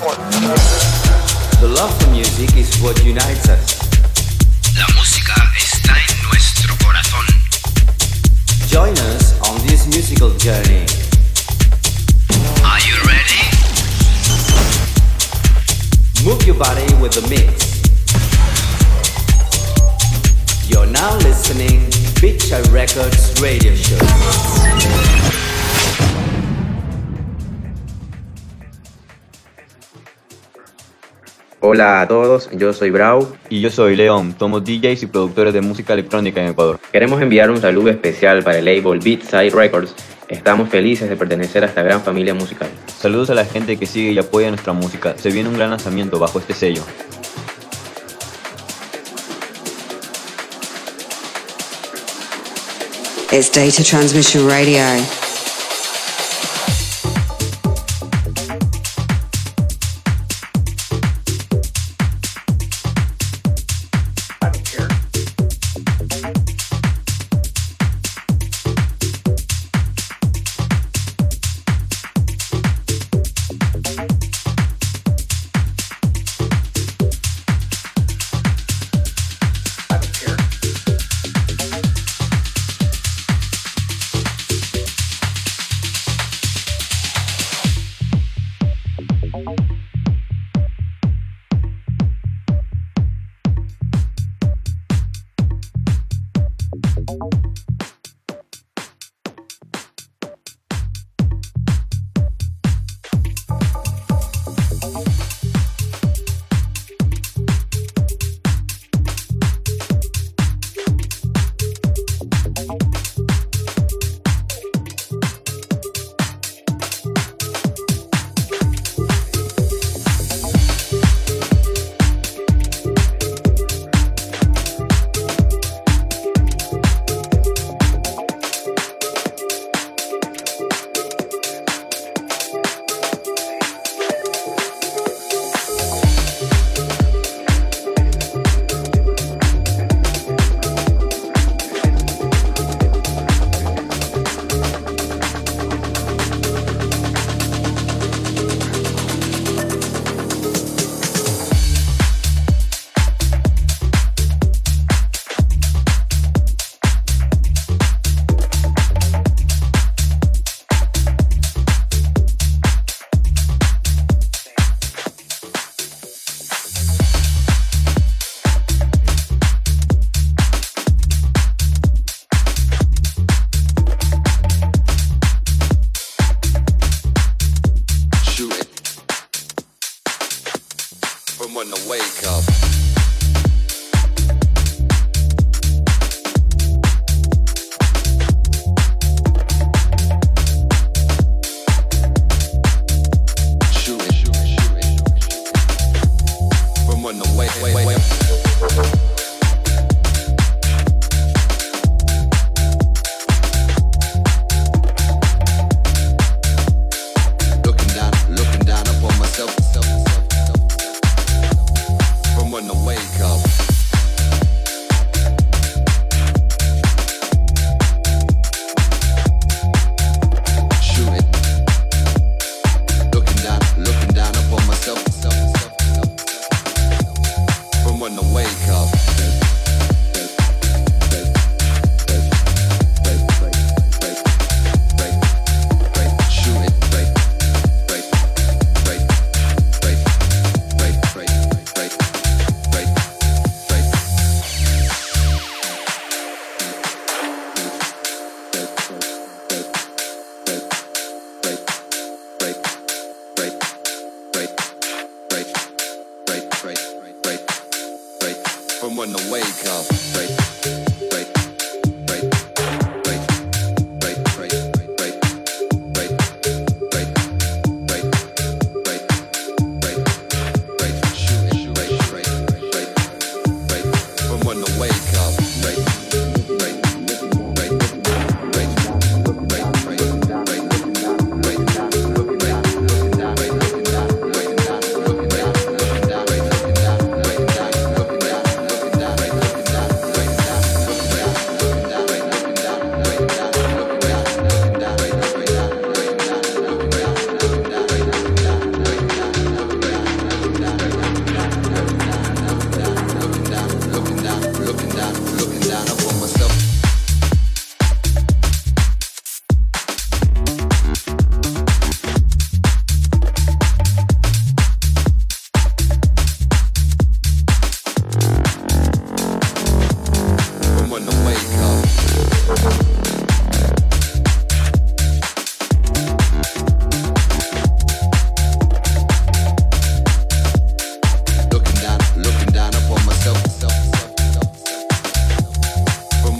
The love for music is what unites us. La música está en nuestro corazón. Join us on this musical journey. Are you ready? Move your body with the mix. You're now listening Beachside Records Radio Show. Hola a todos, yo soy Brau. Y yo soy León, somos DJs y productores de música electrónica en Ecuador. Queremos enviar un saludo especial para el label Beatside Records. Estamos felices de pertenecer a esta gran familia musical. Saludos a la gente que sigue y apoya nuestra música. Se viene un gran lanzamiento bajo este sello. It's Data Transmission Radio.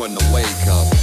When to wake up.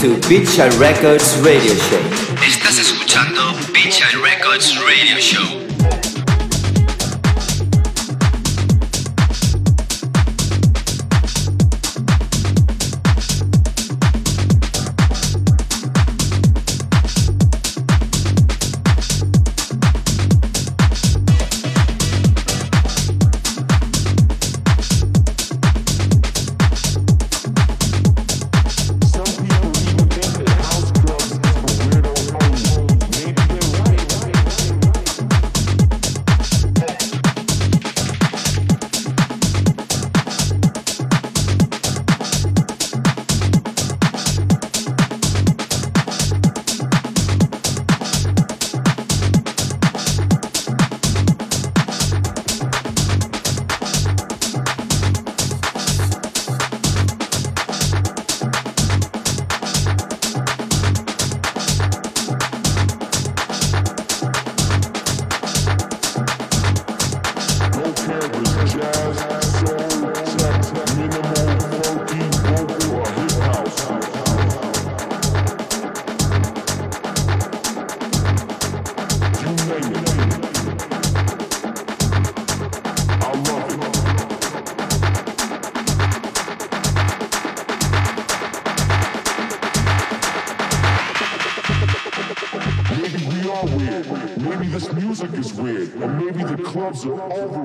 To Beach Records Radio Show. Estás escuchando jobs over.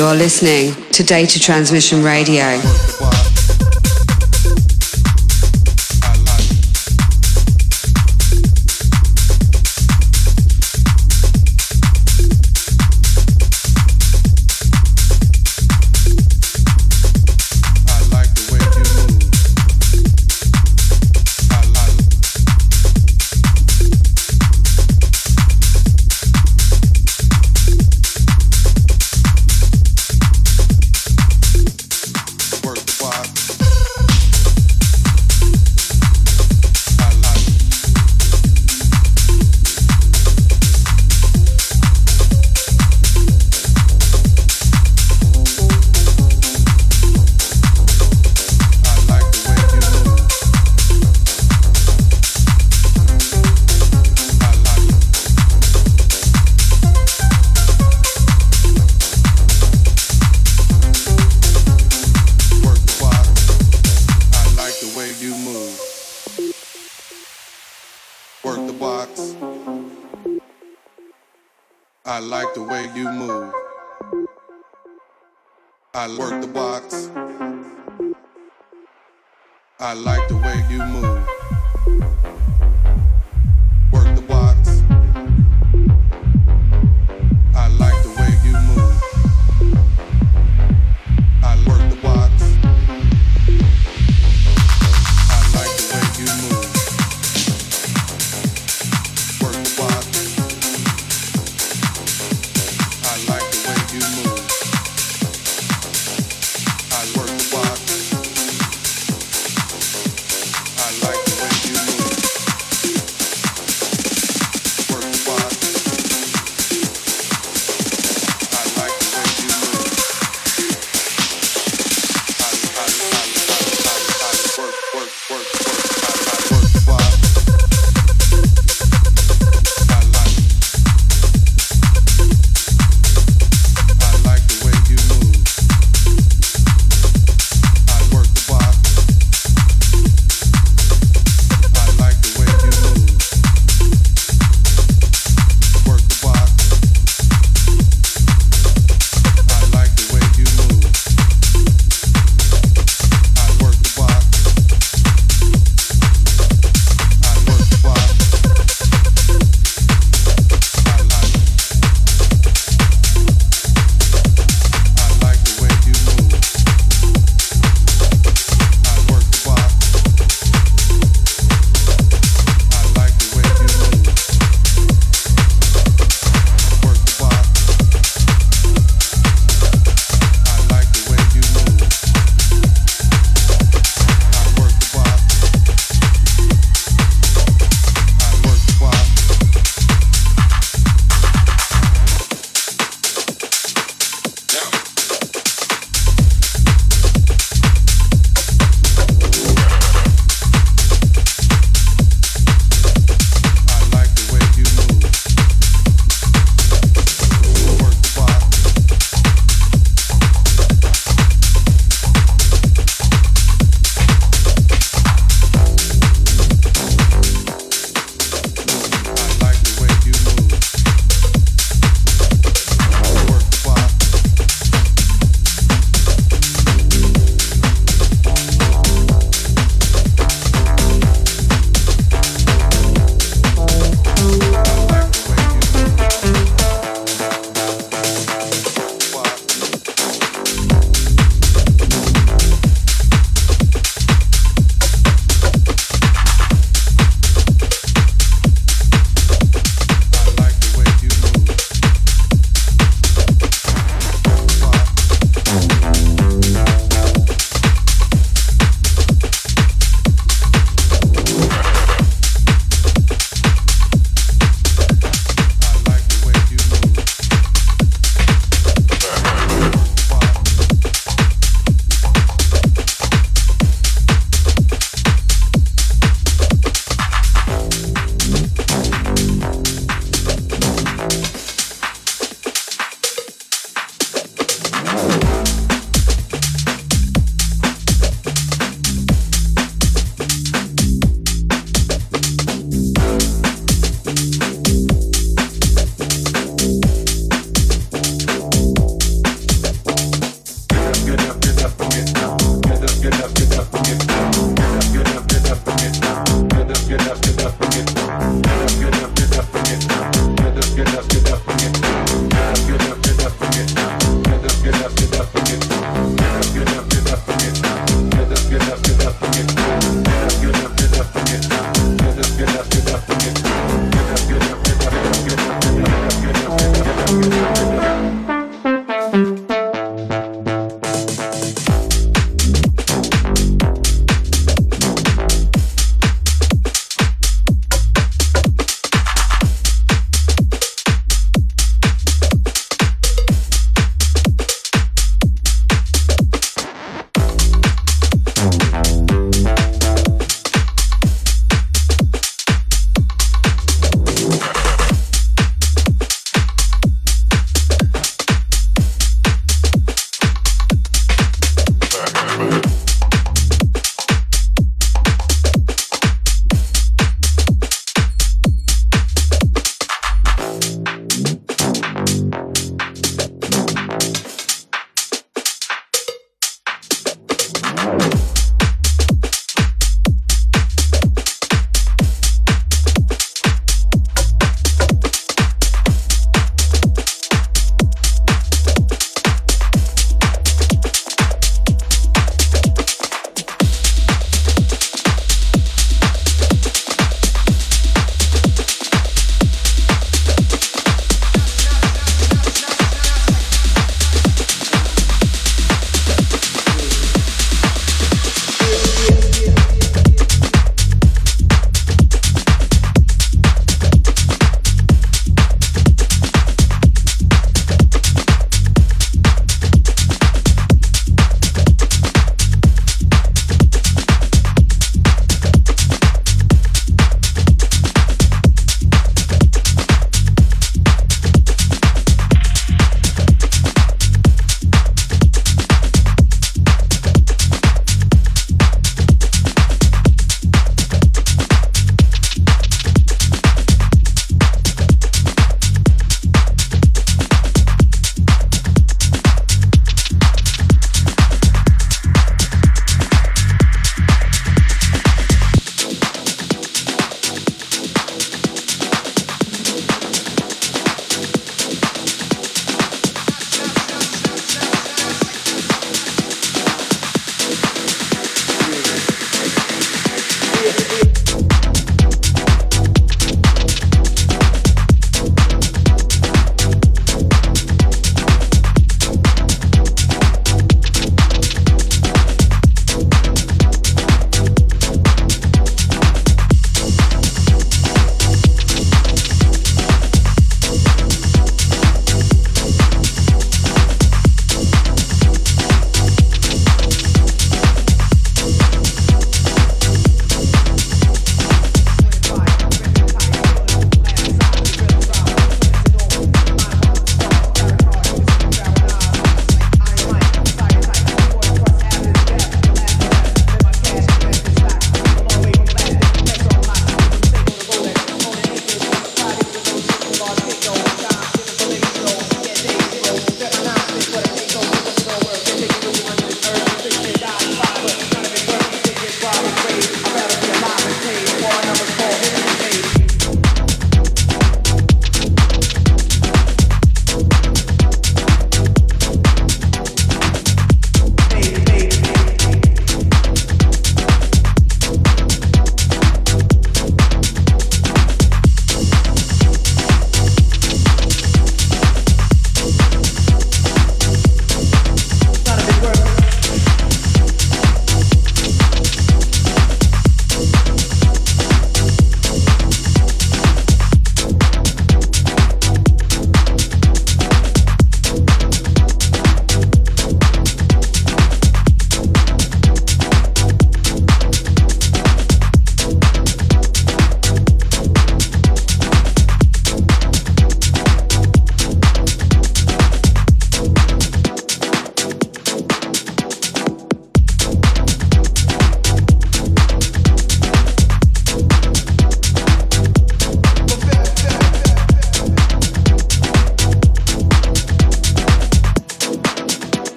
You're listening to Data Transmission Radio.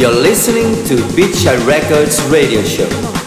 You're listening to Beachside Records Radio Show.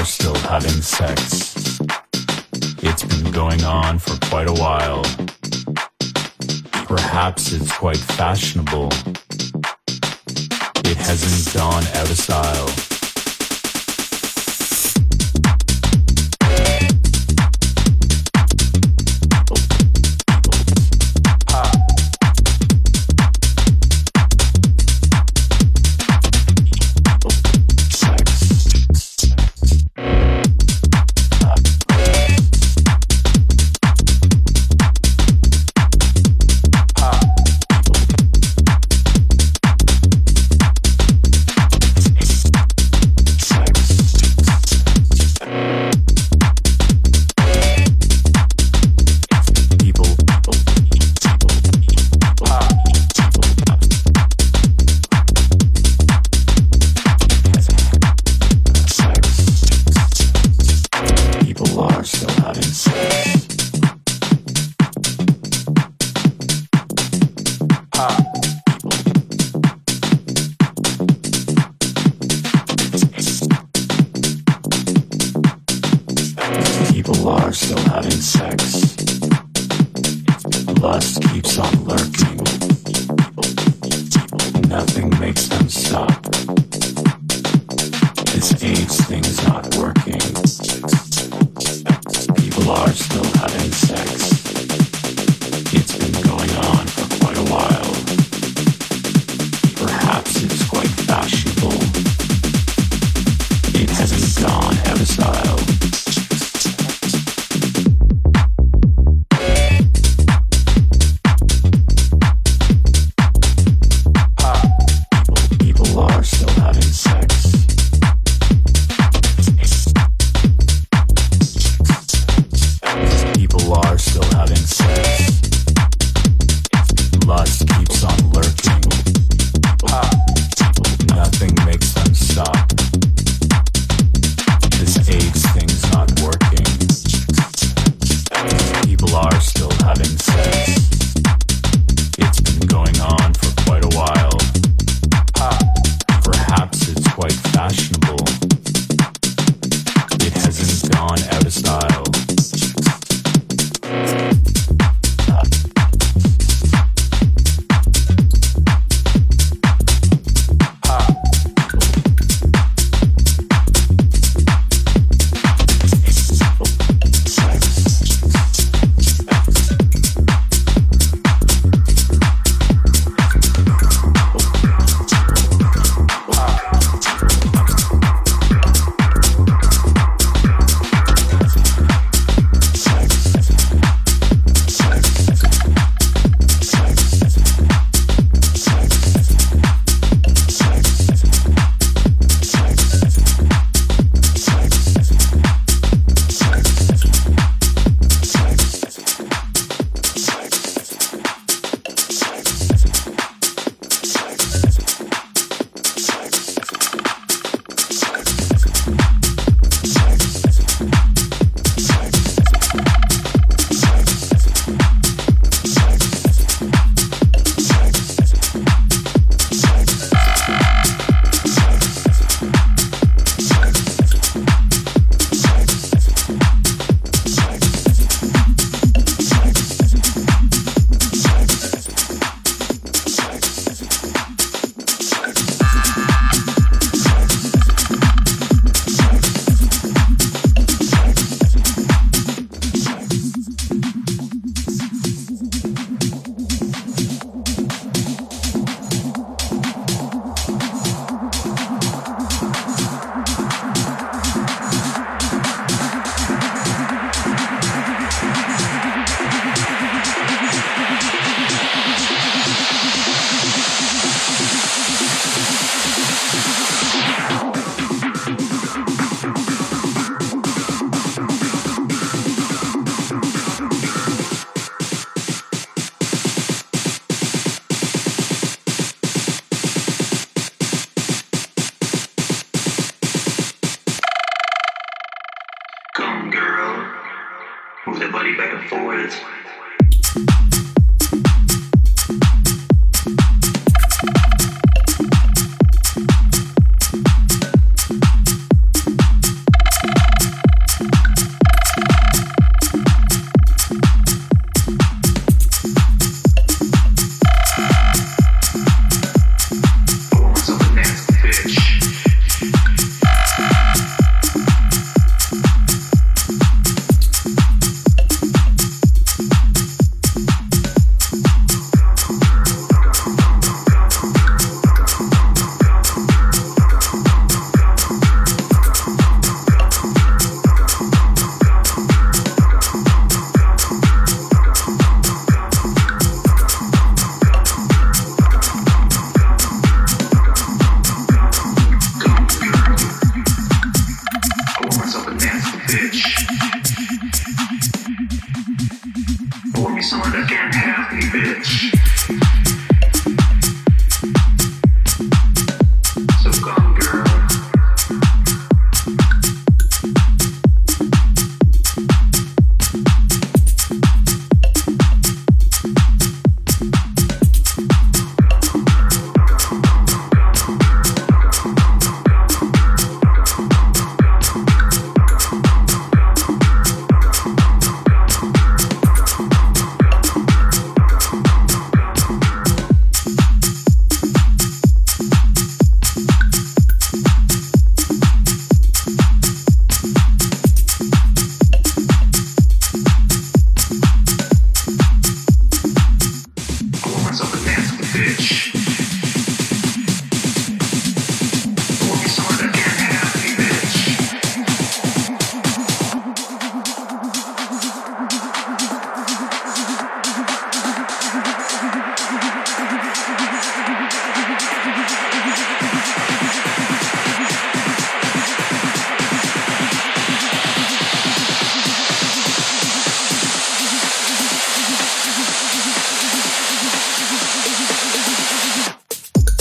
are still having sex. It's been going on for quite a while. Perhaps it's quite fashionable. It hasn't gone out of style.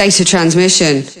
Data transmission.